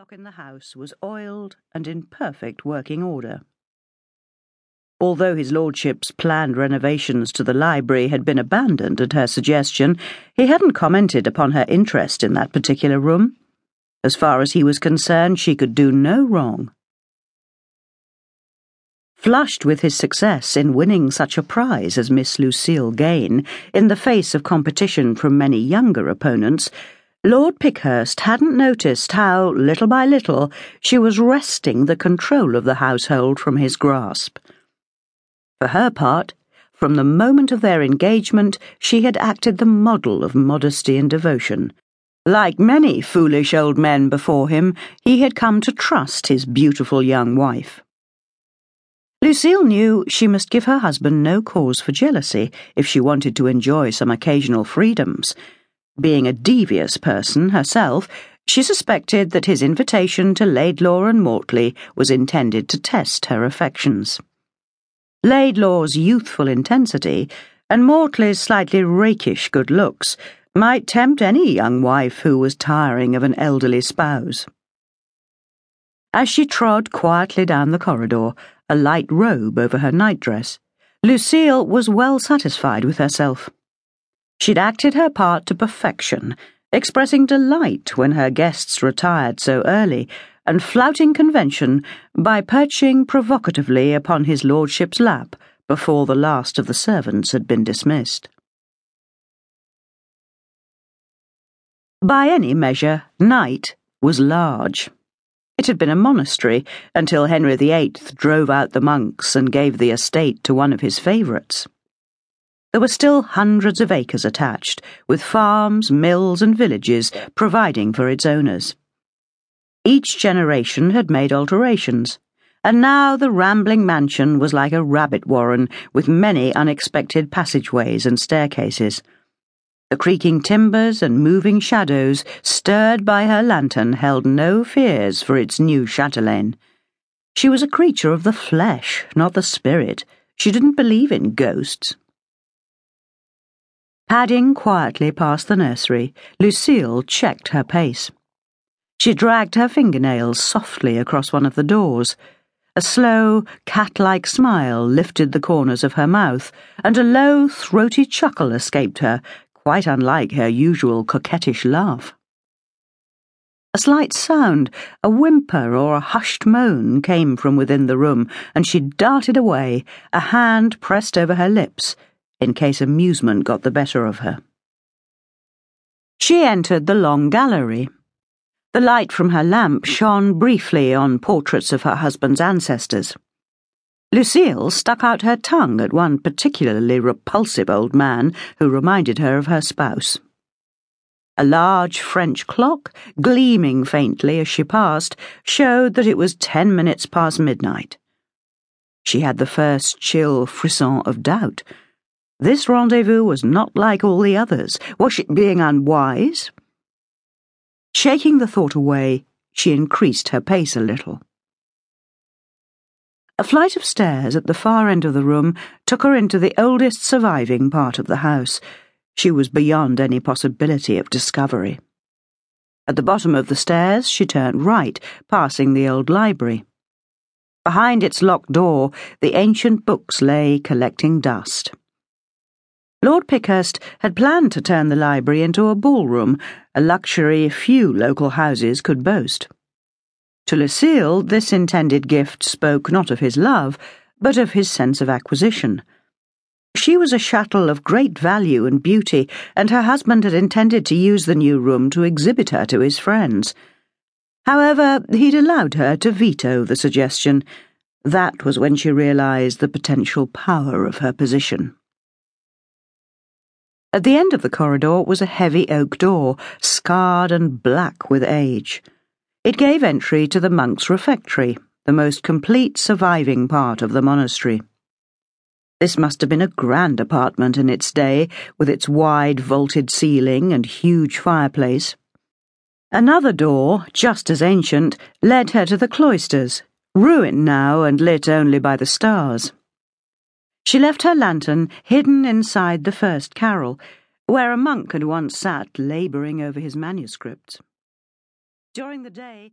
lock in the house was oiled and in perfect working order. Although his lordship's planned renovations to the library had been abandoned at her suggestion, he hadn't commented upon her interest in that particular room. As far as he was concerned, she could do no wrong. Flushed with his success in winning such a prize as Miss Lucille Gain, in the face of competition from many younger opponents, Lord Pickhurst hadn't noticed how, little by little, she was wresting the control of the household from his grasp. For her part, from the moment of their engagement, she had acted the model of modesty and devotion. Like many foolish old men before him, he had come to trust his beautiful young wife. Lucille knew she must give her husband no cause for jealousy if she wanted to enjoy some occasional freedoms being a devious person herself, she suspected that his invitation to Laidlaw and Mortley was intended to test her affections. Laidlaw's youthful intensity and Mortley's slightly rakish good looks might tempt any young wife who was tiring of an elderly spouse. As she trod quietly down the corridor, a light robe over her nightdress, Lucille was well satisfied with herself. She'd acted her part to perfection, expressing delight when her guests retired so early, and flouting convention by perching provocatively upon his lordship's lap before the last of the servants had been dismissed. By any measure, Knytte was large. It had been a monastery until Henry VIII drove out the monks and gave the estate to one of his favourites. There were still hundreds of acres attached, with farms, mills, and villages providing for its owners. Each generation had made alterations, and now the rambling mansion was like a rabbit warren with many unexpected passageways and staircases. The creaking timbers and moving shadows stirred by her lantern held no fears for its new chatelaine. She was a creature of the flesh, not the spirit. She didn't believe in ghosts. Padding quietly past the nursery, Lucille checked her pace. She dragged her fingernails softly across one of the doors. A slow, cat like smile lifted the corners of her mouth, and a low, throaty chuckle escaped her, quite unlike her usual coquettish laugh. A slight sound, a whimper or a hushed moan, came from within the room, and she darted away, a hand pressed over her lips in case amusement got the better of her. She entered the long gallery. The light from her lamp shone briefly on portraits of her husband's ancestors. Lucille stuck out her tongue at one particularly repulsive old man who reminded her of her spouse. A large French clock, gleaming faintly as she passed, showed that it was ten minutes past midnight. She had the first chill frisson of doubt this rendezvous was not like all the others. Was she being unwise? Shaking the thought away, she increased her pace a little. A flight of stairs at the far end of the room took her into the oldest surviving part of the house. She was beyond any possibility of discovery. At the bottom of the stairs, she turned right, passing the old library. Behind its locked door, the ancient books lay collecting dust. Lord Pickhurst had planned to turn the library into a ballroom, a luxury few local houses could boast. To Lucille, this intended gift spoke not of his love, but of his sense of acquisition. She was a chattel of great value and beauty, and her husband had intended to use the new room to exhibit her to his friends. However, he'd allowed her to veto the suggestion. That was when she realized the potential power of her position. At the end of the corridor was a heavy oak door, scarred and black with age. It gave entry to the monks' refectory, the most complete surviving part of the monastery. This must have been a grand apartment in its day, with its wide vaulted ceiling and huge fireplace. Another door, just as ancient, led her to the cloisters, ruined now and lit only by the stars. She left her lantern hidden inside the first carrel, where a monk had once sat labouring over his manuscripts. During the day,